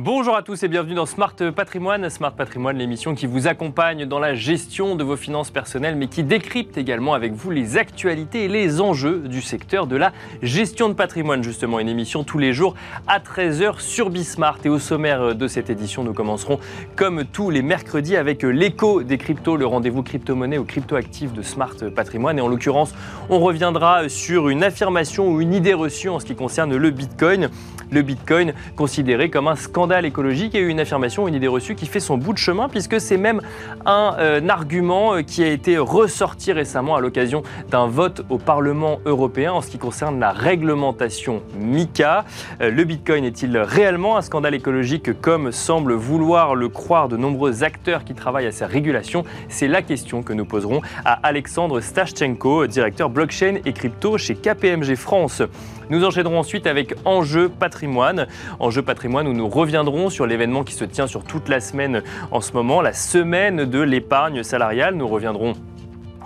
Bonjour à tous et bienvenue dans Smart Patrimoine. Smart Patrimoine, l'émission qui vous accompagne dans la gestion de vos finances personnelles, mais qui décrypte également avec vous les actualités et les enjeux du secteur de la gestion de patrimoine. Justement, une émission tous les jours à 13h sur Bismart. Et au sommaire de cette édition, nous commencerons comme tous les mercredis avec l'écho des cryptos, le rendez-vous crypto-monnaie ou crypto-actifs de Smart Patrimoine. Et en l'occurrence, on reviendra sur une affirmation ou une idée reçue en ce qui concerne le Bitcoin. Le Bitcoin considéré comme un scandale écologique et une affirmation, une idée reçue qui fait son bout de chemin puisque c'est même un, euh, argument euh, qui a été ressorti récemment à l'occasion d'un vote au Parlement européen en ce qui concerne la réglementation MICA. Euh, le Bitcoin est-il réellement un scandale écologique comme semble vouloir le croire de nombreux acteurs qui travaillent à sa régulation? C'est la question que nous poserons à Alexandre Stashchenko, directeur blockchain et crypto chez KPMG France. Nous enchaînerons ensuite avec Enjeu patrimoine. Enjeu patrimoine où nous reviendrons sur l'événement qui se tient sur toute la semaine en ce moment, la semaine de l'épargne salariale. Nous reviendrons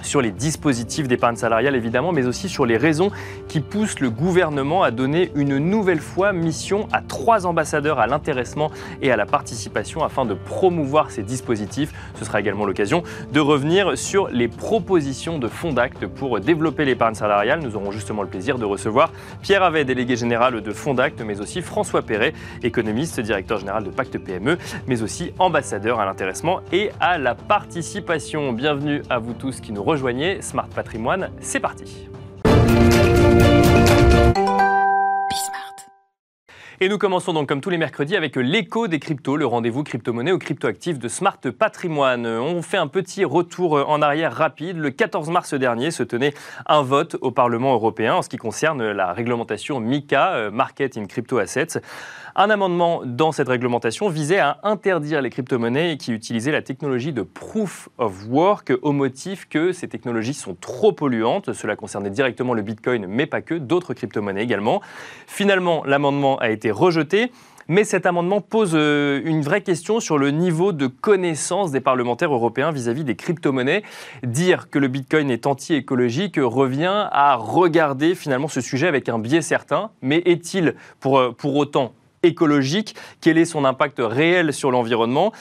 sur les dispositifs d'épargne salariale évidemment, mais aussi sur les raisons qui poussent le gouvernement à donner une nouvelle fois mission à trois ambassadeurs à l'intéressement et à la participation afin de promouvoir ces dispositifs. Ce sera également l'occasion de revenir sur les propositions de fonds d'acte pour développer l'épargne salariale. Nous aurons justement le plaisir de recevoir Pierre Avet, délégué général de fonds d'acte, mais aussi François Perret, économiste, directeur général de Pacte PME, mais aussi ambassadeur à l'intéressement et à la participation. Bienvenue à vous tous qui nous rejoignez. Smart Patrimoine, c'est parti. Et nous commençons donc comme tous les mercredis avec l'écho des cryptos, le rendez-vous crypto-monnaie ou crypto-actifs de Smart Patrimoine. On fait un petit retour en arrière rapide. Le 14 mars dernier se tenait un vote au Parlement européen en ce qui concerne la réglementation MICA, euh, Market in Crypto Assets. Un amendement dans cette réglementation visait à interdire les crypto-monnaies qui utilisaient la technologie de proof of work au motif que ces technologies sont trop polluantes. Cela concernait directement le Bitcoin, mais pas que, d'autres crypto-monnaies également. Finalement, l'amendement a été rejeté. Mais cet amendement pose euh, une vraie question sur le niveau de connaissance des parlementaires européens vis-à-vis des crypto-monnaies. Dire que le Bitcoin est anti-écologique revient à regarder finalement ce sujet avec un biais certain. Mais est-il pour, euh, pour autant écologique, quel est son impact réel sur l'environnement?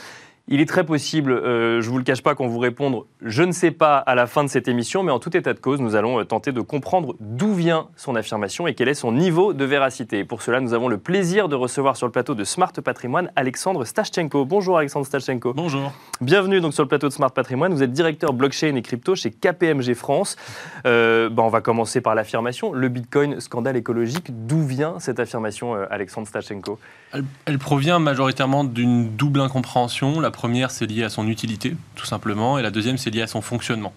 Il est très possible, euh, je ne vous le cache pas, qu'on vous réponde je ne sais pas à la fin de cette émission, mais en tout état de cause, nous allons euh, tenter de comprendre d'où vient son affirmation et quel est son niveau de véracité. pour cela, nous avons le plaisir de recevoir sur le plateau de Smart Patrimoine Alexandre Stashchenko. Bonjour Alexandre Stashchenko. Bonjour. Bienvenue donc sur le plateau de Smart Patrimoine. Vous êtes directeur blockchain et crypto chez KPMG France. Euh, ben, on va commencer par l'affirmation. Le Bitcoin, scandale écologique. D'où vient cette affirmation, Alexandre Stashchenko elle, elle, provient majoritairement d'une double incompréhension. La première, c'est lié à son utilité, tout simplement, et la deuxième, c'est lié à son fonctionnement.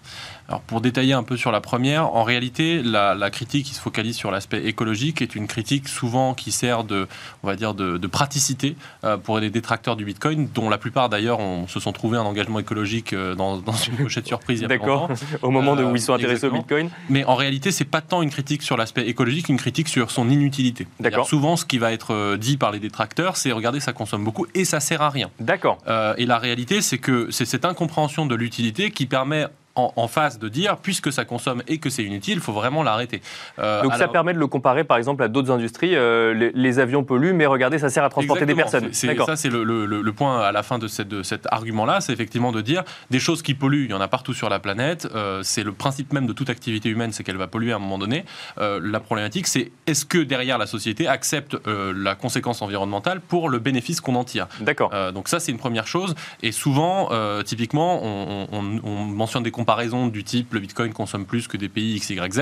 Alors pour détailler un peu sur la première, en réalité, la, critique qui se focalise sur l'aspect écologique est une critique souvent qui sert de, on va dire, de, praticité euh, pour les détracteurs du Bitcoin, dont la plupart d'ailleurs se sont trouvés un engagement écologique euh, dans, une pochette surprise. D'accord. Au moment où ils sont intéressés au Bitcoin. Mais en réalité, c'est pas tant une critique sur l'aspect écologique, une critique sur son inutilité. D'accord. Souvent, ce qui va être euh, dit par les détracteurs, c'est regardez, ça consomme beaucoup et ça sert à rien. D'accord. et la réalité, c'est que c'est cette incompréhension de l'utilité qui permet en, face de dire, puisque ça consomme et que c'est inutile, il faut vraiment l'arrêter. Euh, Donc ça permet de le comparer par exemple à d'autres industries. Euh, les, avions polluent, mais regardez, ça sert à transporter des personnes. C'est, ça, c'est le, point à la fin de, cette, de cet argument-là, c'est effectivement de dire des choses qui polluent, il y en a partout sur la planète. Euh, c'est le principe même de toute activité humaine, c'est qu'elle va polluer à un moment donné. la problématique, c'est est-ce que derrière la société accepte la conséquence environnementale pour le bénéfice qu'on en tire? D'accord. donc ça, c'est une première chose. Et souvent, typiquement, on, on mentionne des comparaisons du type le Bitcoin consomme plus que des pays X, Y, Z.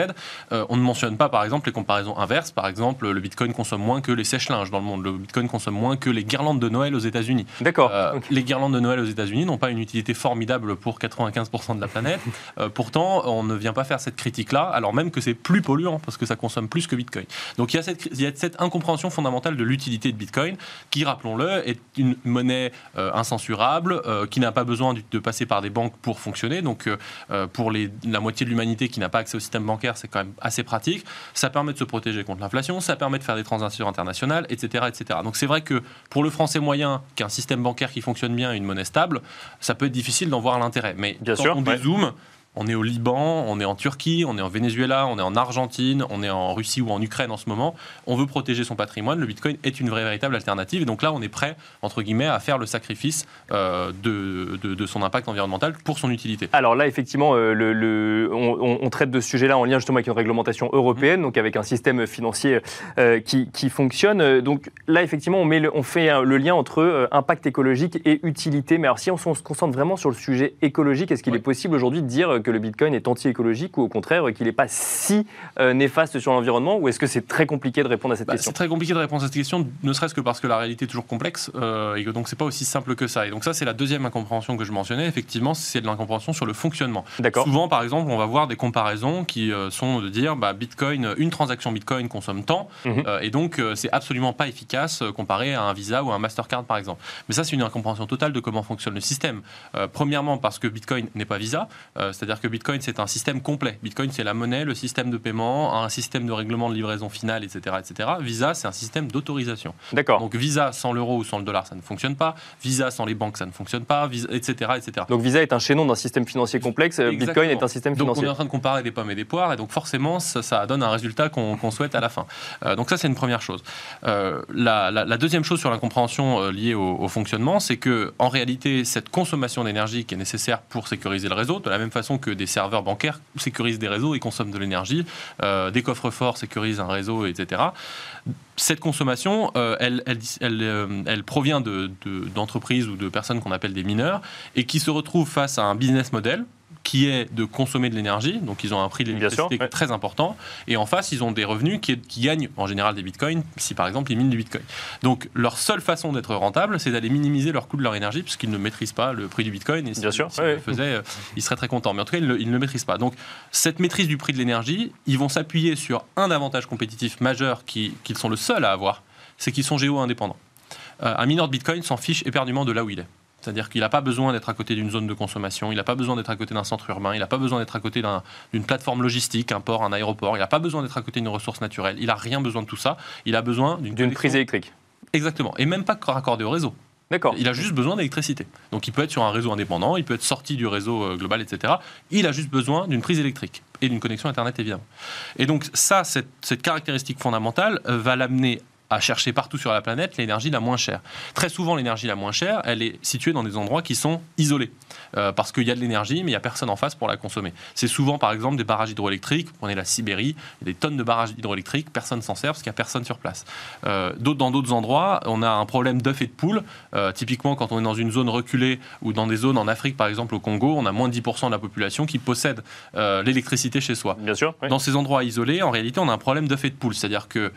Euh, on ne mentionne pas, par exemple, les comparaisons inverses. Par exemple, le Bitcoin consomme moins que les sèche-linges dans le monde. Le Bitcoin consomme moins que les guirlandes de Noël aux États-Unis. D'accord. Euh, les guirlandes de Noël aux États-Unis n'ont pas une utilité formidable pour 95% de la planète. Euh, pourtant, on ne vient pas faire cette critique-là, alors même que c'est plus polluant parce que ça consomme plus que Bitcoin. Donc il y a cette, il y a cette incompréhension fondamentale de l'utilité de Bitcoin, qui, rappelons-le, est une monnaie incensurable, qui n'a pas besoin de passer par des banques pour fonctionner. Donc euh, pour la moitié de l'humanité qui n'a pas accès au système bancaire, c'est quand même assez pratique. Ça permet de se protéger contre l'inflation, ça permet de faire des transactions internationales, etc. etc. Donc c'est vrai que pour le français moyen, qui a un système bancaire qui fonctionne bien et une monnaie stable, ça peut être difficile d'en voir l'intérêt. Mais quand on dézoome, on est au Liban, on est en Turquie, on est en Venezuela, on est en Argentine, on est en Russie ou en Ukraine en ce moment. On veut protéger son patrimoine. Le Bitcoin est une vraie véritable alternative. Et donc là, on est prêt, entre guillemets, à faire le sacrifice euh, de, de, son impact environnemental pour son utilité. Alors là, effectivement, euh, le, on, traite de ce sujet-là en lien justement avec une réglementation européenne, mmh. donc avec un système financier euh, qui, qui, fonctionne. Donc là, effectivement, on, met le, on fait le lien entre impact écologique et utilité. Mais alors, si on, se concentre vraiment sur le sujet écologique, est-ce qu'il est possible aujourd'hui de dire que le Bitcoin est anti-écologique ou au contraire qu'il n'est pas si euh, néfaste sur l'environnement Ou est-ce que c'est très compliqué de répondre à cette bah, question? C'est très compliqué de répondre à cette question, ne serait-ce que parce que la réalité est toujours complexe euh, et que donc c'est pas aussi simple que ça. Et donc ça, c'est la deuxième incompréhension que je mentionnais. Effectivement, c'est de l'incompréhension sur le fonctionnement. Souvent, par exemple, on va voir des comparaisons qui euh, sont de dire bah, Bitcoin, une transaction Bitcoin consomme tant, mhm. et donc c'est absolument pas efficace comparé à un Visa ou un Mastercard, par exemple. Mais ça, c'est une incompréhension totale de comment fonctionne le système. premièrement, parce que Bitcoin n'est pas Visa, c'est-à-dire que Bitcoin, c'est un système complet. Bitcoin, c'est la monnaie, le système de paiement, un système de règlement de livraison finale, etc. etc. Visa, c'est un système d'autorisation. D'accord. Donc Visa sans l'euro ou sans le dollar, ça ne fonctionne pas. Visa sans les banques, ça ne fonctionne pas, etc. etc. Donc Visa est un chaînon d'un système financier complexe, Bitcoin est un système financier. Donc on est en train de comparer des pommes et des poires, et donc forcément, ça, donne un résultat qu'on souhaite à la fin. Euh, donc ça, c'est une première chose. Euh, la, deuxième chose sur l'incompréhension euh, liée au, au fonctionnement, c'est que en réalité, cette consommation d'énergie qui est nécessaire pour sécuriser le réseau, de la même façon que des serveurs bancaires sécurisent des réseaux et consomment de l'énergie, euh, des coffres forts sécurisent un réseau, etc. Cette consommation, euh, euh, elle, provient d'entreprises de, ou de personnes qu'on appelle des mineurs et qui se retrouvent face à un business model qui est de consommer de l'énergie, donc ils ont un prix de l'électricité très important, et en face, ils ont des revenus qui, qui, gagnent en général des bitcoins, si par exemple ils minent du bitcoin. Donc leur seule façon d'être rentable, c'est d'aller minimiser leur coût de leur énergie, puisqu'ils ne maîtrisent pas le prix du bitcoin, et si, Bien sûr. ils le faisaient, euh, ils seraient très contents. Mais en tout cas, ils, ne le maîtrisent pas. Donc cette maîtrise du prix de l'énergie, ils vont s'appuyer sur un avantage compétitif majeur qu'ils sont le seul à avoir, c'est qu'ils sont géo-indépendants. Euh, un mineur de bitcoin s'en fiche éperdument de là où il est. C'est-à-dire qu'il n'a pas besoin d'être à côté d'une zone de consommation, il n'a pas besoin d'être à côté d'un centre urbain, il n'a pas besoin d'être à côté d'une plateforme logistique, un port, un aéroport, il n'a pas besoin d'être à côté d'une ressource naturelle, il n'a rien besoin de tout ça, il a besoin d'une prise électrique. Exactement, et même pas raccordé au réseau. D'accord. Il a juste besoin d'électricité. Donc il peut être sur un réseau indépendant, il peut être sorti du réseau euh, global, etc. Il a juste besoin d'une prise électrique et d'une connexion Internet, évidemment. Et donc ça, cette, cette caractéristique fondamentale euh, va l'amener à chercher partout sur la planète l'énergie la moins chère. Très souvent, l'énergie la moins chère, elle est située dans des endroits qui sont isolés. Euh, parce qu'il y a de l'énergie, mais il n'y a personne en face pour la consommer. C'est souvent, par exemple, des barrages hydroélectriques. On est la Sibérie, il y a des tonnes de barrages hydroélectriques, personne s'en sert parce qu'il n'y a personne sur place. Euh, dans d'autres endroits, on a un problème d'œufs et de poules. Euh, typiquement, quand on est dans une zone reculée ou dans des zones en Afrique, par exemple au Congo, on a moins de 10% de la population qui possède l'électricité chez soi. Bien sûr. Dans ces endroits isolés, en réalité, on a un problème d'œufs et de poules. C'est-à-dire que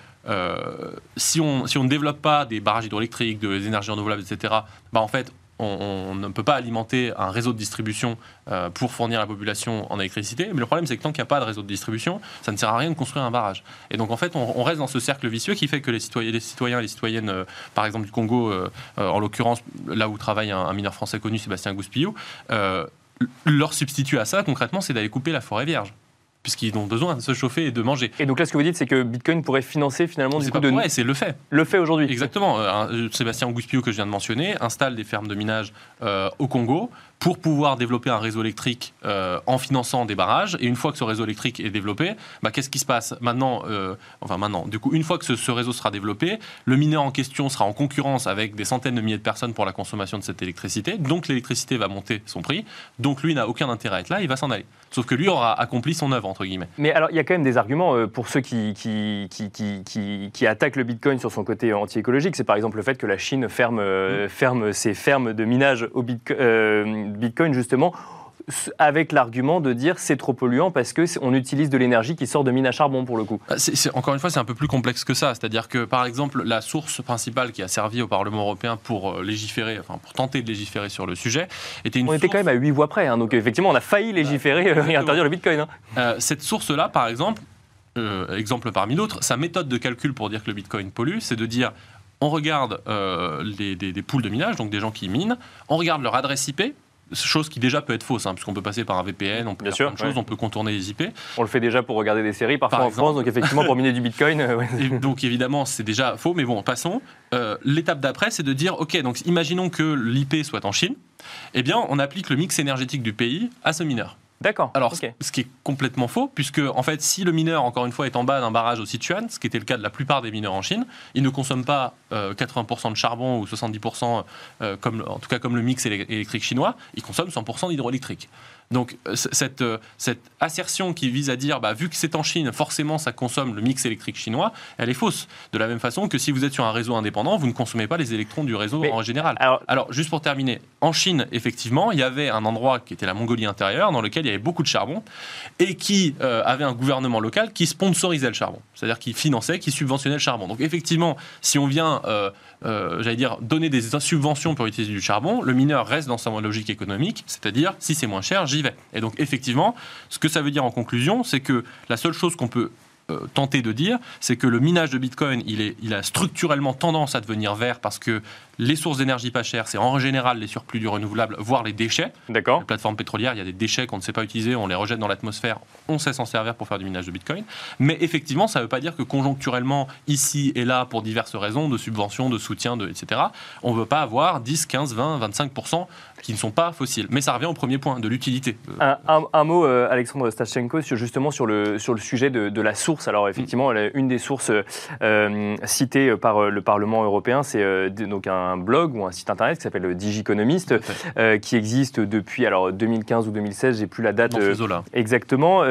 si, on, si on ne développe pas des barrages hydroélectriques, des énergies renouvelables, etc., bah en fait, on, ne peut pas alimenter un réseau de distribution euh, pour fournir la population en électricité. Mais le problème, c'est que tant qu'il n'y a pas de réseau de distribution, ça ne sert à rien de construire un barrage. Et donc, en fait, on, reste dans ce cercle vicieux qui fait que les citoyens, les citoyens et les citoyennes, euh, par exemple du Congo, euh, en l'occurrence, là où travaille un, mineur français connu, Sébastien Gouspillou, leur substitut à ça, concrètement, c'est d'aller couper la forêt vierge puisqu'ils ont besoin de se chauffer et de manger. Et donc là, ce que vous dites, c'est que Bitcoin pourrait financer finalement du coup de... Ouais, c'est le fait. Le fait aujourd'hui. Exactement. Euh, Sébastien Gouspio, que je viens de mentionner, installe des fermes de minage euh, au Congo pour pouvoir développer un réseau électrique euh, en finançant des barrages. Et une fois que ce réseau électrique est développé, bah, qu'est-ce qui se passe maintenant Enfin maintenant, du coup, une fois que ce, réseau sera développé, le mineur en question sera en concurrence avec des centaines de milliers de personnes pour la consommation de cette électricité. Donc l'électricité va monter son prix. Donc lui n'a aucun intérêt à être là, il va s'en aller. Sauf que lui aura accompli son œuvre, entre guillemets. Mais alors, il y a quand même des arguments euh, pour ceux qui, qui, qui, qui, attaquent le Bitcoin sur son côté anti-écologique. C'est par exemple le fait que la Chine ferme, euh, mm. ferme ses fermes de minage au euh, Bitcoin, justement avec l'argument de dire c'est trop polluant parce que on utilise de l'énergie qui sort de mines à charbon pour le coup. Bah, encore une fois, c'est un peu plus complexe que ça. C'est-à-dire que par exemple, la source principale qui a servi au Parlement européen pour euh, légiférer, enfin pour tenter de légiférer sur le sujet, était une. On était quand même à huit voix près, hein, donc effectivement, on a failli légiférer euh, et interdire le Bitcoin. Hein. Euh, cette source-là, par exemple, exemple parmi d'autres, sa méthode de calcul pour dire que le Bitcoin pollue, c'est de dire on regarde les, des, des poules de minage, donc des gens qui minent, on regarde leur adresse IP, chose qui déjà peut être fausse, hein, puisqu'on peut passer par un VPN, on peut faire plein de choses, on peut contourner les IP. On le fait déjà pour regarder des séries, parfois en France, donc effectivement pour miner du Bitcoin. Euh, donc évidemment, c'est déjà faux, mais bon, passons. Euh, l'étape d'après, c'est de dire, ok, donc imaginons que l'IP soit en Chine, eh bien, on applique le mix énergétique du pays à ce mineur. D'accord. Alors, ce qui est complètement faux, puisque en fait, si le mineur, encore une fois, est en bas d'un barrage au Sichuan, ce qui était le cas de la plupart des mineurs en Chine, il ne consomme pas euh, 80% de charbon ou 70%, euh, comme, en tout cas comme le mix électrique chinois, il consomme 100% d'hydroélectrique. Donc euh, cette, euh, cette assertion qui vise à dire, bah, vu que c'est en Chine, forcément ça consomme le mix électrique chinois, elle est fausse. De la même façon que si vous êtes sur un réseau indépendant, vous ne consommez pas les électrons du réseau Mais- en général. Alors, Alors, juste pour terminer, en Chine, effectivement, il y avait un endroit qui était la Mongolie intérieure, dans lequel il y avait beaucoup de charbon, et qui euh, avait un gouvernement local qui sponsorisait le charbon, c'est-à-dire qui finançait, qui subventionnait le charbon. Donc, effectivement, si on vient, euh, euh, j'allais dire, donner des subventions pour utiliser du charbon, le mineur reste dans sa logique économique, c'est-à-dire, si c'est moins cher, j'y vais. Et donc, effectivement, ce que ça veut dire en conclusion, c'est que la seule chose qu'on peut euh, tenter de dire, c'est que le minage de Bitcoin, il, est, il a structurellement tendance à devenir vert parce que les sources d'énergie pas chères, c'est en général les surplus du renouvelable, voire les déchets. d'accord. Les plateformes pétrolières, il y a des déchets qu'on ne sait pas utiliser, on les rejette dans l'atmosphère, on sait s'en servir pour faire du minage de Bitcoin. Mais effectivement, ça ne veut pas dire que conjoncturellement, ici et là, pour diverses raisons, de subventions, de soutien, de, etc., on ne veut pas avoir 10, 15, 20, 25% qui ne sont pas fossiles. Mais ça revient au premier point, de l'utilité. Euh, Un, un- un mot, euh, Alexandre Stachenko, sur, justement sur le, sur le sujet de, de la source. Alors effectivement, la- une des sources euh, citées par euh, le Parlement européen, c'est euh, donc un blog ou un site internet qui s'appelle Digiconomist, tout à fait. euh, qui existe depuis alors 2015 ou 2016, j'ai plus la date euh, exactement.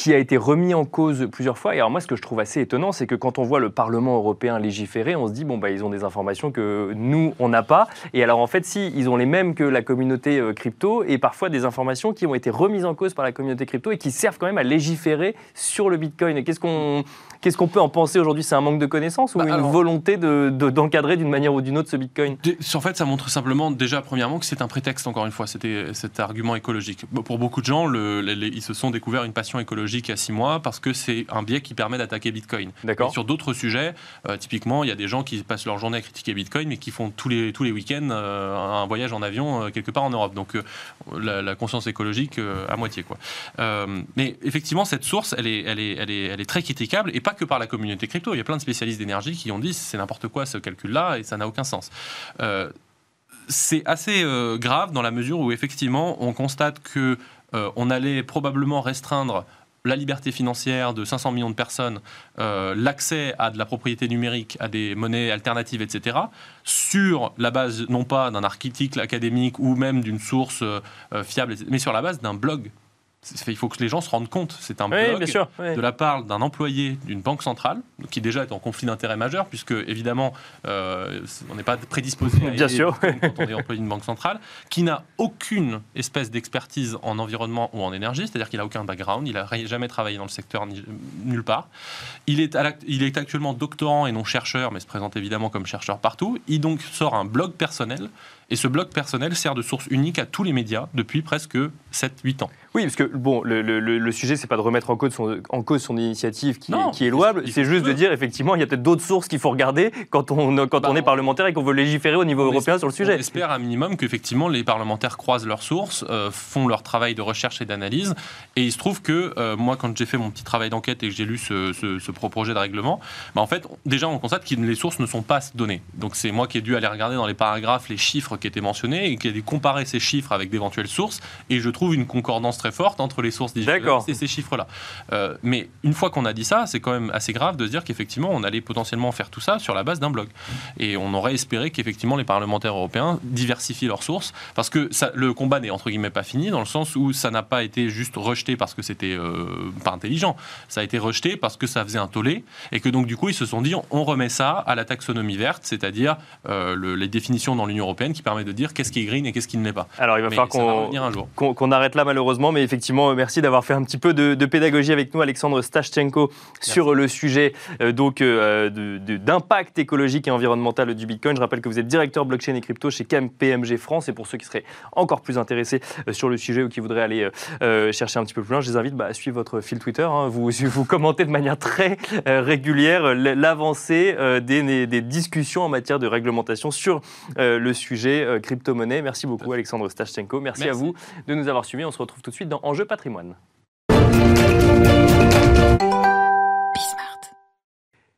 Qui a été remis en cause plusieurs fois. Et alors moi, ce que je trouve assez étonnant, c'est que quand on voit le Parlement européen légiférer, on se dit, bon, bah, ils ont des informations que nous, on n'a pas. Et alors, en fait, si, ils ont les mêmes que la communauté euh, crypto, et parfois des informations qui ont été remises en cause par la communauté crypto et qui servent quand même à légiférer sur le Bitcoin. Et qu'est-ce qu'on qu'est-ce qu'on peut en penser aujourd'hui? C'est un manque de connaissances ou Bah, une alors- volonté de- de- d'encadrer d'une manière ou d'une autre ce Bitcoin? En fait, ça montre simplement, déjà, premièrement, que c'est un prétexte, encore une fois, c'était cet argument écologique. Pour beaucoup de gens, le- les- les- ils se sont découverts une passion écologique il y a six mois parce que c'est un biais qui permet d'attaquer Bitcoin. D'accord sur d'autres sujets, euh, typiquement, il y a des gens qui passent leur journée à critiquer Bitcoin, mais qui font tous les, tous les week-ends euh, un voyage en avion euh, quelque part en Europe. Donc, la, la conscience écologique à moitié. Quoi. Mais effectivement, cette source, elle est, elle, est, elle, est, elle est très critiquable, et pas que par la communauté crypto. Il y a plein de spécialistes d'énergie qui ont dit c'est n'importe quoi ce calcul-là, et ça n'a aucun sens. C'est assez euh, grave dans la mesure où effectivement on constate que euh, on allait probablement restreindre la liberté financière de 500 millions de personnes, euh, l'accès à de la propriété numérique, à des monnaies alternatives, etc., sur la base non pas d'un article académique ou même d'une source euh, euh, fiable, mais sur la base d'un blog. Il faut que les gens se rendent compte. C'est un Oui, blog bien sûr. oui. de la part d'un employé d'une banque centrale, qui déjà est en conflit d'intérêts majeur, puisque évidemment, euh, on n'est pas prédisposé à Bien sûr. quand on est employé d'une banque centrale, qui n'a aucune espèce d'expertise en environnement ou en énergie, c'est-à-dire qu'il n'a aucun background, il n'a jamais travaillé dans le secteur ni- nulle part. Il est, à il est actuellement doctorant et non chercheur, mais se présente évidemment comme chercheur partout. Il donc sort un blog personnel, et ce blog personnel sert de source unique à tous les médias depuis presque 7-8 ans. Oui, parce que bon, le, le, le- sujet, c'est pas de remettre en cause son, en cause son initiative qui, Non, est, qui est louable, c'est juste de dire effectivement, il y a peut-être d'autres sources qu'il faut regarder quand on, quand Bah, on est parlementaire et qu'on veut légiférer au niveau européen espère- sur le On sujet. espère un minimum qu'effectivement les parlementaires croisent leurs sources, euh, font leur travail de recherche et d'analyse. Et il se trouve que euh, moi, quand j'ai fait mon petit travail d'enquête et que j'ai lu ce, ce- ce pro- projet de règlement, bah, en fait, déjà on constate que les sources ne sont pas données. Donc c'est moi qui ai dû aller regarder dans les paragraphes les chiffres qui étaient mentionnés et qui ai dû comparer ces chiffres avec d'éventuelles sources. Et je trouve une concordance très forte entre les sources digitales et ces chiffres-là. Euh, mais une fois qu'on a dit ça, c'est quand même assez grave de se dire qu'effectivement on allait potentiellement faire tout ça sur la base d'un blog. Et on aurait espéré qu'effectivement les parlementaires européens diversifient leurs sources, parce que ça, le combat n'est entre guillemets pas fini, dans le sens où ça n'a pas été juste rejeté parce que c'était euh, pas intelligent, ça a été rejeté parce que ça faisait un tollé, et que donc du coup ils se sont dit on remet ça à la taxonomie verte, c'est-à-dire euh, le- les définitions dans l'Union européenne qui permettent de dire qu'est-ce qui est green et qu'est-ce qui ne l'est pas. Alors il va Mais falloir va qu'on revenir un jour. qu'on qu'on arrête là malheureusement, mais effectivement, euh, merci d'avoir fait un petit peu de, de pédagogie avec nous, Alexandre Stashchenko, sur le sujet euh, donc euh, de- de- d'impact écologique et environnemental du Bitcoin. Je rappelle que vous êtes directeur blockchain et crypto chez KPMG France, et pour ceux qui seraient encore plus intéressés euh, sur le sujet ou qui voudraient aller euh, euh, chercher un petit peu plus loin, je les invite bah, à suivre votre fil Twitter. hein. Vous, vous commentez de manière très euh, régulière euh, l'avancée euh, des, des discussions en matière de réglementation sur euh, le sujet euh, crypto-monnaie. Merci beaucoup, Alexandre Stashchenko. Merci, à vous de nous avoir suivis. On se retrouve tout de suite dans Enjeu patrimoine.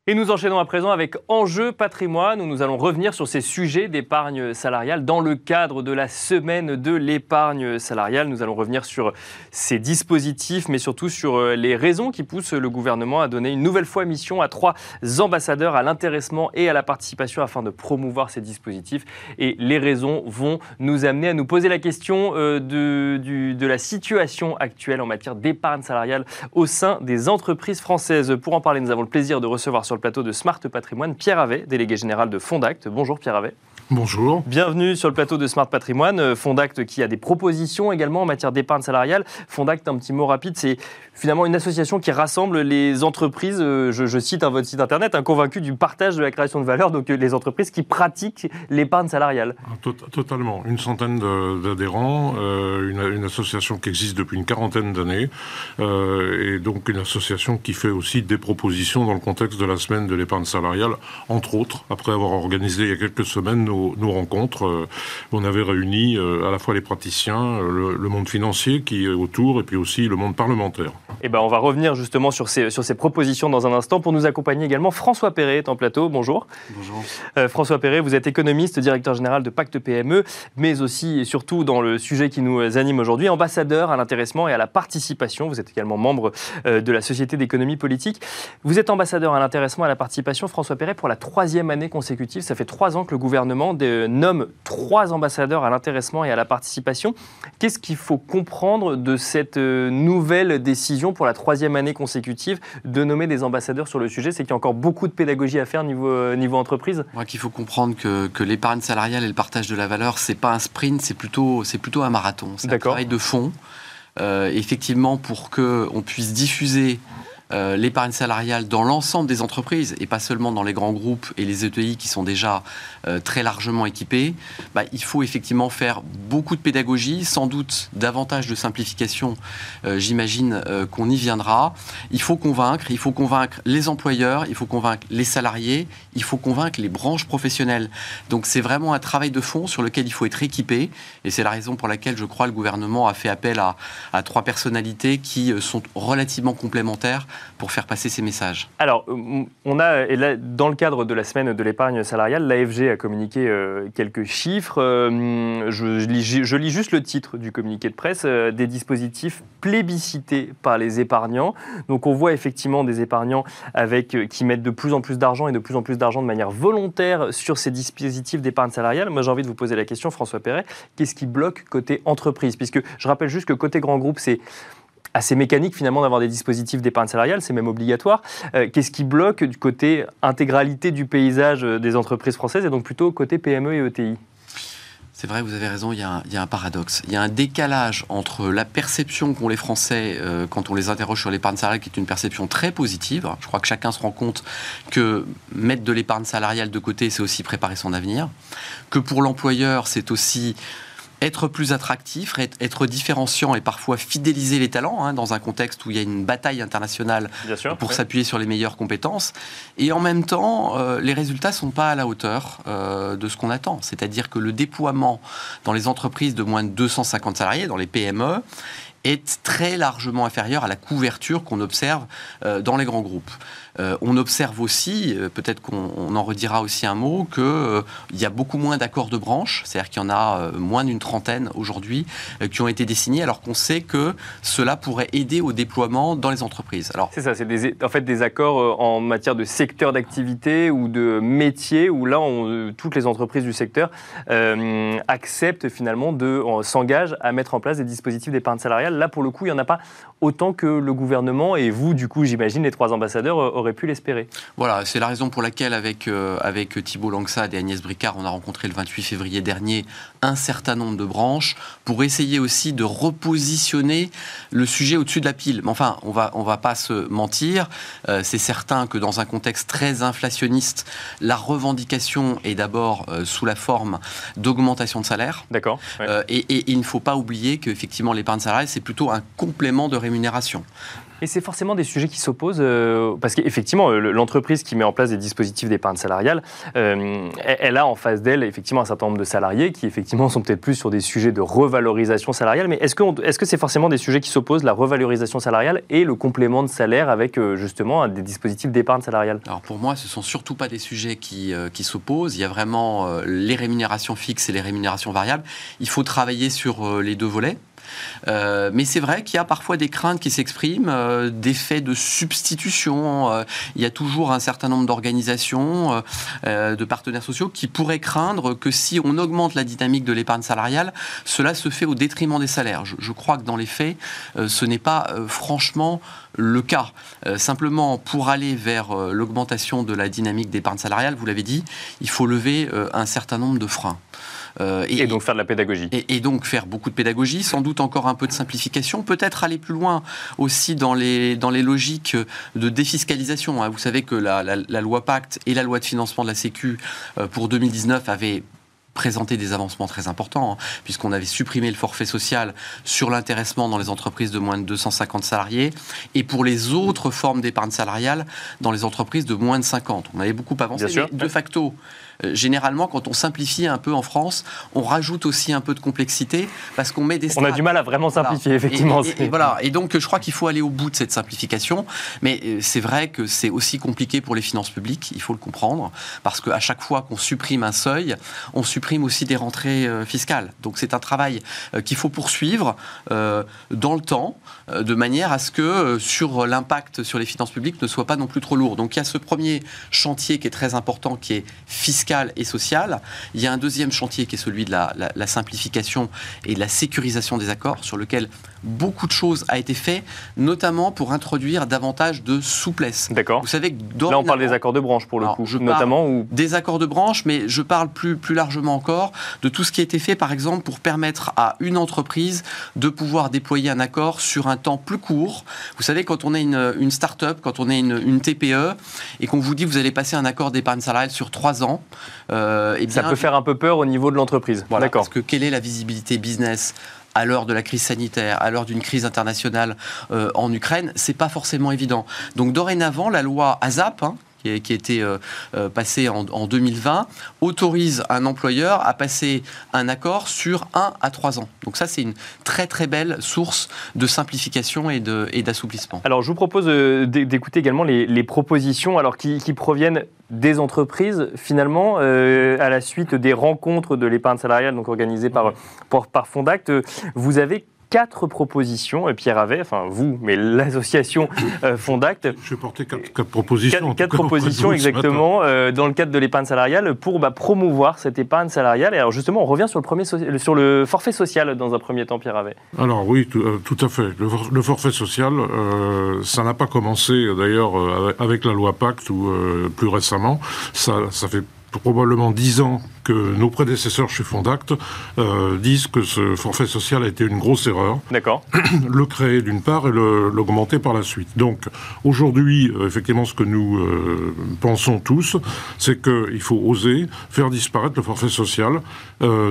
Et nous enchaînons à présent avec Enjeu patrimoine, où nous allons revenir sur ces sujets d'épargne salariale dans le cadre de la semaine de l'épargne salariale. Nous allons revenir sur ces dispositifs, mais surtout sur euh, les raisons qui poussent le gouvernement à donner une nouvelle fois mission à trois ambassadeurs à l'intéressement et à la participation afin de promouvoir ces dispositifs. Et les raisons vont nous amener à nous poser la question euh, de, la situation actuelle en matière d'épargne salariale au sein des entreprises françaises. Pour en parler, nous avons le plaisir de recevoir sur le plateau de Smart Patrimoine Pierre Avet, délégué général de Fondacte. Bonjour Pierre Avet. Bonjour. Bienvenue sur le plateau de Smart Patrimoine. Euh, Fondacte qui a des propositions également en matière d'épargne salariale. Fondacte, un petit mot rapide, c'est finalement une association qui rassemble les entreprises, euh, je, cite un votre site internet, un convaincu du partage de la création de valeur, donc euh, les entreprises qui pratiquent l'épargne salariale. Ah, totalement. Une centaine d'adhérents, une, association qui existe depuis une quarantaine d'années, et donc une association qui fait aussi des propositions dans le contexte de la semaine de l'épargne salariale, entre autres, après avoir organisé il y a quelques semaines nos nos, rencontres. Euh, on avait réuni euh, à la fois les praticiens, euh, le, monde financier qui est autour, et puis aussi le monde parlementaire. Et eh ben, on va revenir justement sur ces, sur ces propositions dans un instant. Pour nous accompagner également, François Perret est en plateau. Bonjour. Bonjour. François Perret, vous êtes économiste, directeur général de Pacte PME, mais aussi et surtout dans le sujet qui nous anime aujourd'hui, ambassadeur à l'intéressement et à la participation. Vous êtes également membre de la Société d'économie politique. Vous êtes ambassadeur à l'intéressement et à la participation, François Perret, pour la troisième année consécutive. Ça fait trois ans que le gouvernement nomme trois ambassadeurs à l'intéressement et à la participation. Qu'est-ce qu'il faut comprendre de cette euh, nouvelle décision pour la troisième année consécutive de nommer des ambassadeurs sur le sujet? C'est qu'il y a encore beaucoup de pédagogie à faire niveau, euh, niveau entreprise Il qu'il faut comprendre que, que l'épargne salariale et le partage de la valeur, c'est pas un sprint, c'est plutôt, plutôt un marathon. C'est un travail de fond. Euh, effectivement, pour qu'on puisse diffuser euh, l'épargne salariale dans l'ensemble des entreprises et pas seulement dans les grands groupes et les ETI qui sont déjà euh, très largement équipés, bah, il faut effectivement faire beaucoup de pédagogie, sans doute davantage de simplification, euh, j'imagine qu'on y viendra. Il faut convaincre, il faut convaincre les employeurs, il faut convaincre les salariés, il faut convaincre les branches professionnelles. Donc c'est vraiment un travail de fond sur lequel il faut être équipé et c'est la raison pour laquelle je crois le gouvernement a fait appel à, à trois personnalités qui sont relativement complémentaires pour faire passer ces messages Alors, euh, on a, et là, dans le cadre de la semaine de l'épargne salariale, l'AFG a communiqué euh, quelques chiffres. Euh, je, lis, juste le titre du communiqué de presse, des dispositifs plébiscités par les épargnants. Donc, on voit effectivement des épargnants avec, qui mettent de plus en plus d'argent et de plus en plus d'argent de manière volontaire sur ces dispositifs d'épargne salariale. Moi, j'ai envie de vous poser la question, François Perret, qu'est-ce qui bloque côté entreprise? Puisque je rappelle juste que côté grand groupe, c'est assez mécanique finalement d'avoir des dispositifs d'épargne salariale, c'est même obligatoire. Euh, qu'est-ce qui bloque du côté intégralité du paysage euh, des entreprises françaises et donc plutôt côté PME et ETI c'est vrai, vous avez raison, il y, a un, paradoxe. Il y a un décalage entre la perception qu'ont les Français euh, quand on les interroge sur l'épargne salariale, qui est une perception très positive. Je crois que chacun se rend compte que mettre de l'épargne salariale de côté, c'est aussi préparer son avenir. Que pour l'employeur, c'est aussi être plus attractif, être différenciant et parfois fidéliser les talents hein, dans un contexte où il y a une bataille internationale pour s'appuyer sur les meilleures compétences. Et en même temps, euh, les résultats ne sont pas à la hauteur euh, de ce qu'on attend. C'est-à-dire que le déploiement dans les entreprises de moins de 250 salariés, dans les PME, est très largement inférieur à la couverture qu'on observe euh, dans les grands groupes. Euh, on observe aussi, euh, peut-être qu'on en redira aussi un mot, qu'il euh, y a beaucoup moins d'accords de branche, c'est-à-dire qu'il y en a moins d'une trentaine aujourd'hui qui ont été dessinés, alors qu'on sait que cela pourrait aider au déploiement dans les entreprises. Alors, c'est ça, c'est en fait des accords en matière de secteur d'activité ou de métier, où là, toutes les entreprises du secteur acceptent finalement de s'engagent à mettre en place des dispositifs d'épargne salariale. Là, pour le coup, il n'y en a pas autant que le gouvernement et vous, du coup, j'imagine, les trois ambassadeurs aurait pu l'espérer. Voilà, c'est la raison pour laquelle, avec, euh, avec Thibault Langsade et Agnès Bricard, on a rencontré le 28 février dernier un certain nombre de branches pour essayer aussi de repositionner le sujet au-dessus de la pile. Mais enfin, on va, on va pas se mentir, euh, c'est certain que dans un contexte très inflationniste, la revendication est d'abord euh, sous la forme d'augmentation de salaire. D'accord. et, et, il ne faut pas oublier qu'effectivement, l'épargne salariale, c'est plutôt un complément de rémunération. Et c'est forcément des sujets qui s'opposent, euh, parce qu'effectivement, l'entreprise qui met en place des dispositifs d'épargne salariale, euh, elle a en face d'elle effectivement un certain nombre de salariés qui effectivement sont peut-être plus sur des sujets de revalorisation salariale. Mais est-ce que c'est forcément des sujets qui s'opposent, la revalorisation salariale et le complément de salaire avec euh, justement des dispositifs d'épargne salariale? Alors pour moi, ce sont surtout pas des sujets qui, qui s'opposent. Il y a vraiment les rémunérations fixes et les rémunérations variables. Il faut travailler sur les deux volets. Euh, mais c'est vrai qu'il y a parfois des craintes qui s'expriment, euh, des faits de substitution. Euh, il y a toujours un certain nombre d'organisations, de partenaires sociaux qui pourraient craindre que si on augmente la dynamique de l'épargne salariale, cela se fait au détriment des salaires. Je, crois que dans les faits, ce n'est pas franchement le cas. simplement, pour aller vers l'augmentation de la dynamique d'épargne salariale, vous l'avez dit, il faut lever un certain nombre de freins. Euh, et, donc faire de la pédagogie. Et, donc faire beaucoup de pédagogie, sans doute encore un peu de simplification, peut-être aller plus loin aussi dans les, dans les logiques de défiscalisation. Hein. Vous savez que la, la, loi Pacte et la loi de financement de la Sécu euh, pour 2019 avaient présenté des avancements très importants, hein, puisqu'on avait supprimé le forfait social sur l'intéressement dans les entreprises de moins de 250 salariés, et pour les autres formes d'épargne salariale dans les entreprises de moins de 50. On avait beaucoup avancé, mais de facto, euh, généralement, quand on simplifie un peu en France, on rajoute aussi un peu de complexité parce qu'on met des. On a du mal à vraiment simplifier, effectivement. Et, voilà. Et donc, je crois qu'il faut aller au bout de cette simplification. Mais euh, c'est vrai que c'est aussi compliqué pour les finances publiques. Il faut le comprendre parce qu'à chaque fois qu'on supprime un seuil, on supprime aussi des rentrées euh, fiscales. Donc, c'est un travail qu'il faut poursuivre dans le temps, de manière à ce que sur l'impact sur les finances publiques ne soit pas non plus trop lourd. Donc, il y a ce premier chantier qui est très important, qui est fiscal et sociale. Il y a un deuxième chantier qui est celui de la, la simplification et de la sécurisation des accords, sur lequel beaucoup de choses a été fait, notamment pour introduire davantage de souplesse. D'accord. Vous savez que là on parle des accords de branche pour le coup, je notamment ou... des accords de branche, mais je parle plus plus largement encore de tout ce qui a été fait, par exemple, pour permettre à une entreprise de pouvoir déployer un accord sur un temps plus court. Vous savez, quand on est une, une start-up, quand on est une, une TPE et qu'on vous dit vous allez passer un accord d'épargne salariale sur trois ans, euh, et eh bien, ça peut faire un peu peur au niveau de l'entreprise. Voilà, Parce que quelle est la visibilité business à l'heure de la crise sanitaire, à l'heure d'une crise internationale euh, en Ukraine, c'est pas forcément évident. Donc dorénavant, la loi ASAP, hein, qui, a, été euh, euh, passée en, 2020, autorise un employeur à passer un accord sur un à trois ans. Donc ça, c'est une très très belle source de simplification et d'assouplissement. Alors je vous propose d'écouter également les, propositions alors, qui, qui proviennent des entreprises, finalement, euh, à la suite des rencontres de l'épargne salariale donc organisées par, par, par Fondact, vous avez quatre propositions, euh, Pierre Avet, enfin vous, mais l'association euh, Fondact. Je vais porter quatre, propositions. Quatre, propositions exactement euh, dans le cadre de l'épargne salariale pour bah, promouvoir cette épargne salariale. Et alors justement, on revient sur le, premier sur le forfait social dans un premier temps, Pierre Avet. Alors oui, tout, à fait. Le, forfait social, ça n'a pas commencé d'ailleurs avec la loi Pacte ou plus récemment. Ça, ça fait probablement dix ans que nos prédécesseurs chez Fondact euh, disent que ce forfait social a été une grosse erreur. D'accord. le créer d'une part et l'augmenter par la suite. Donc aujourd'hui, euh, effectivement, ce que nous euh, pensons tous, c'est qu'il faut oser faire disparaître le forfait social,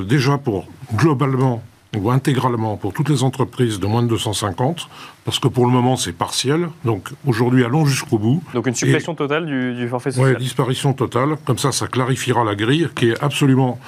déjà pour globalement ou intégralement pour toutes les entreprises de moins de 250, parce que pour le moment c'est partiel. Donc aujourd'hui allons jusqu'au bout. Donc une suppression totale du, forfait social. Oui, disparition totale. Comme ça, ça clarifiera la grille qui est absolument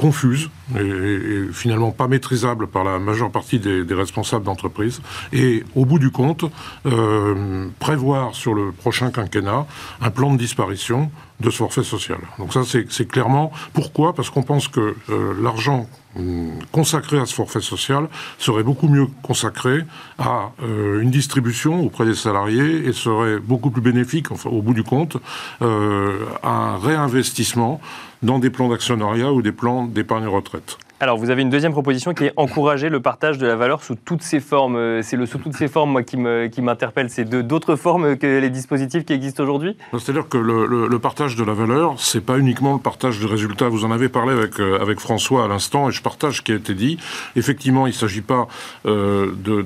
confuse et, finalement pas maîtrisable par la majeure partie des, responsables d'entreprise. Et au bout du compte, euh, prévoir sur le prochain quinquennat un plan de disparition de ce forfait social. Donc ça, c'est clairement pourquoi Parce qu'on pense que euh, l'argent hum, consacré à ce forfait social serait beaucoup mieux consacré à euh, une distribution auprès des salariés et serait beaucoup plus bénéfique, enfin, au bout du compte, à un réinvestissement dans des plans d'actionnariat ou des plans d'épargne retraite. Alors, vous avez une deuxième proposition qui est encourager le partage de la valeur sous toutes ses formes. Euh, c'est le sous toutes ses formes, moi, qui m'interpelle. C'est d'autres formes que les dispositifs qui existent aujourd'hui? C'est-à-dire que le, partage de la valeur, c'est pas uniquement le partage de résultats. Vous en avez parlé avec, euh, avec François à l'instant, et je partage ce qui a été dit. Effectivement, il ne s'agit pas euh, de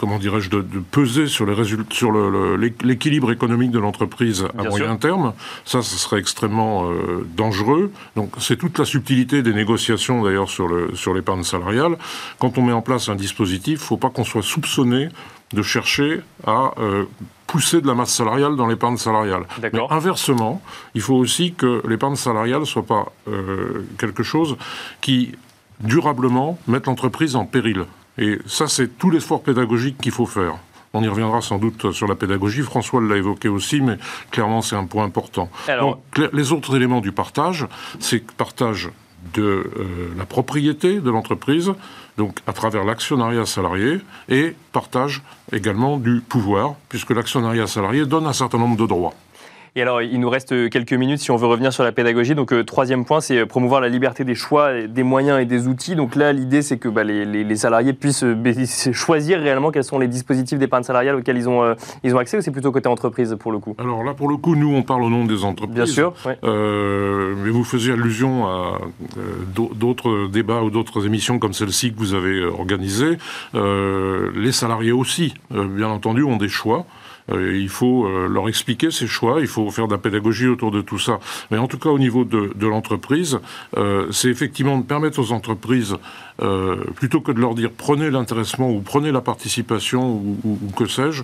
comment dirais-je, de, peser sur l'équilibre économique de l'entreprise à moyen terme. Ça, ce serait extrêmement euh, dangereux. Donc, c'est toute la subtilité des négociations, d'ailleurs, sur le sur l'épargne salariale. Quand on met en place un dispositif, il ne faut pas qu'on soit soupçonné de chercher à euh, pousser de la masse salariale dans l'épargne salariale. Mais inversement, il faut aussi que l'épargne salariale ne soit pas euh, quelque chose qui durablement mette l'entreprise en péril. Et ça, c'est tout l'effort pédagogique qu'il faut faire. On y reviendra sans doute sur la pédagogie. François l'a évoqué aussi, mais clairement, c'est un point important. Donc, les autres éléments du partage, c'est partage de euh, la propriété de l'entreprise, donc à travers l'actionnariat salarié, et partage également du pouvoir, puisque l'actionnariat salarié donne un certain nombre de droits. Et alors, il nous reste quelques minutes si on veut revenir sur la pédagogie. Donc, euh, troisième point, c'est promouvoir la liberté des choix, des moyens et des outils. Donc là, l'idée, c'est que bah, les, salariés puissent euh, choisir réellement quels sont les dispositifs d'épargne salariale auxquels ils ont, euh, ils ont accès ou c'est plutôt côté entreprise pour le coup? Alors là, pour le coup, nous, on parle au nom des entreprises. Bien sûr. mais vous faisiez allusion à d'autres débats ou d'autres émissions comme celle-ci que vous avez organisées. les salariés aussi, bien entendu, ont des choix. Euh, il faut euh, leur expliquer ces choix, il faut faire de la pédagogie autour de tout ça. Mais en tout cas, au niveau de, l'entreprise, euh, c'est effectivement de permettre aux entreprises, plutôt que de leur dire prenez l'intéressement ou prenez la participation ou, que sais-je,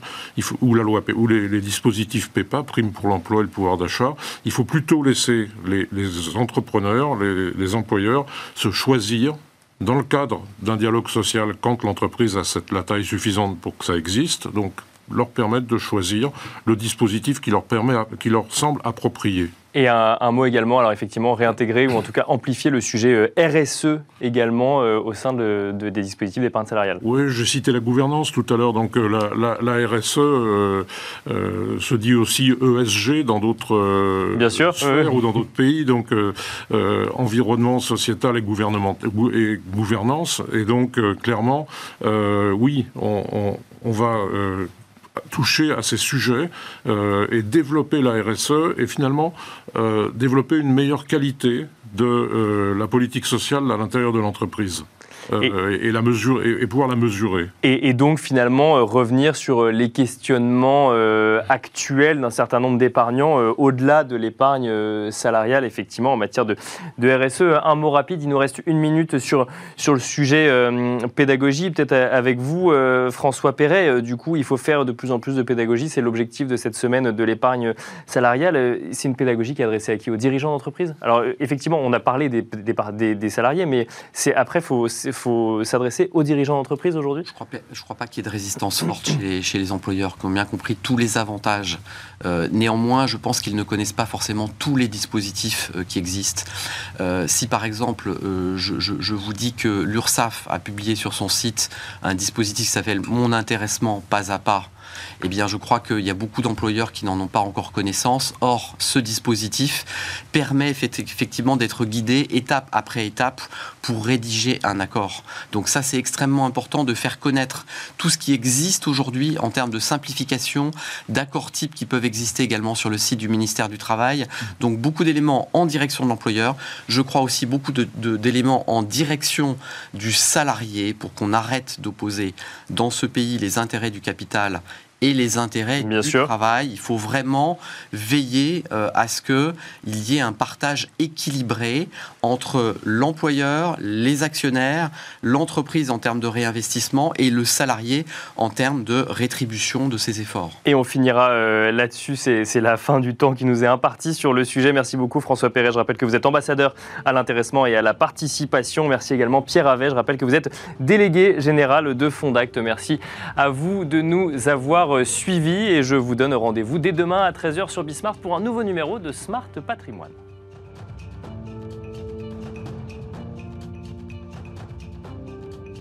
ou la loi ou les, dispositifs PEPA, prime pour l'emploi et le pouvoir d'achat, il faut plutôt laisser les, entrepreneurs, les, employeurs se choisir dans le cadre d'un dialogue social quand l'entreprise a la taille suffisante pour que ça existe, leur permettre de choisir le dispositif qui leur, permet, qui leur semble approprié. Et un, mot également, alors effectivement, réintégrer ou en tout cas amplifier le sujet euh, RSE également euh, au sein de, des dispositifs d'épargne salariale. Oui, je citais la gouvernance tout à l'heure, donc euh, la, RSE se dit aussi ESG dans d'autres Bien sûr, sphères ou dans d'autres pays, donc environnement, sociétal et, et gouvernance. Et donc clairement, oui, on, on va toucher à ces sujets euh, et développer la RSE et finalement euh, développer une meilleure qualité de euh, la politique sociale à l'intérieur de l'entreprise. Euh, et, la mesure, et, pouvoir la mesurer. Et, donc finalement euh, revenir sur euh, les questionnements actuels d'un certain nombre d'épargnants au-delà de l'épargne salariale, effectivement, en matière de, de, RSE. Un mot rapide, il nous reste une minute sur, sur le sujet pédagogie, peut-être avec vous, François Perret. Du coup, il faut faire de plus en plus de pédagogie. C'est l'objectif de cette semaine de l'épargne salariale. C'est une pédagogie qui est adressée à qui? Aux dirigeants d'entreprise? Alors effectivement, on a parlé des, des, des salariés, mais c'est après, il faut faut s'adresser aux dirigeants d'entreprise aujourd'hui? Je ne crois, pas qu'il y ait de résistance forte chez les, employeurs qui ont bien compris tous les avantages. Euh, néanmoins, je pense qu'ils ne connaissent pas forcément tous les dispositifs euh, qui existent. Euh, si par exemple, je, je, vous dis que l'URSSAF a publié sur son site un dispositif qui s'appelle Mon intéressement pas à pas, eh bien, je crois qu'il y a beaucoup d'employeurs qui n'en ont pas encore connaissance. Or, ce dispositif permet effectivement d'être guidé étape après étape pour rédiger un accord. Donc ça, c'est extrêmement important de faire connaître tout ce qui existe aujourd'hui en termes de simplification, d'accords types qui peuvent exister également sur le site du ministère du Travail. Donc beaucoup d'éléments en direction de l'employeur. Je crois aussi beaucoup d'éléments en direction du salarié pour qu'on arrête d'opposer dans ce pays les intérêts du capital et les intérêts du travail. Il faut vraiment veiller euh, à ce qu'il y ait un partage équilibré entre l'employeur, les actionnaires, l'entreprise en termes de réinvestissement et le salarié en termes de rétribution de ses efforts. Et on finira euh, là-dessus, c'est la fin du temps qui nous est imparti sur le sujet. Merci beaucoup François Perret. Je rappelle que vous êtes ambassadeur à l'intéressement et à la participation. Merci également Pierre Avet. Je rappelle que vous êtes délégué général de Fondacte. Merci à vous de nous avoir suivi et je vous donne rendez-vous dès demain à 13h sur Bismart pour un nouveau numéro de Smart Patrimoine.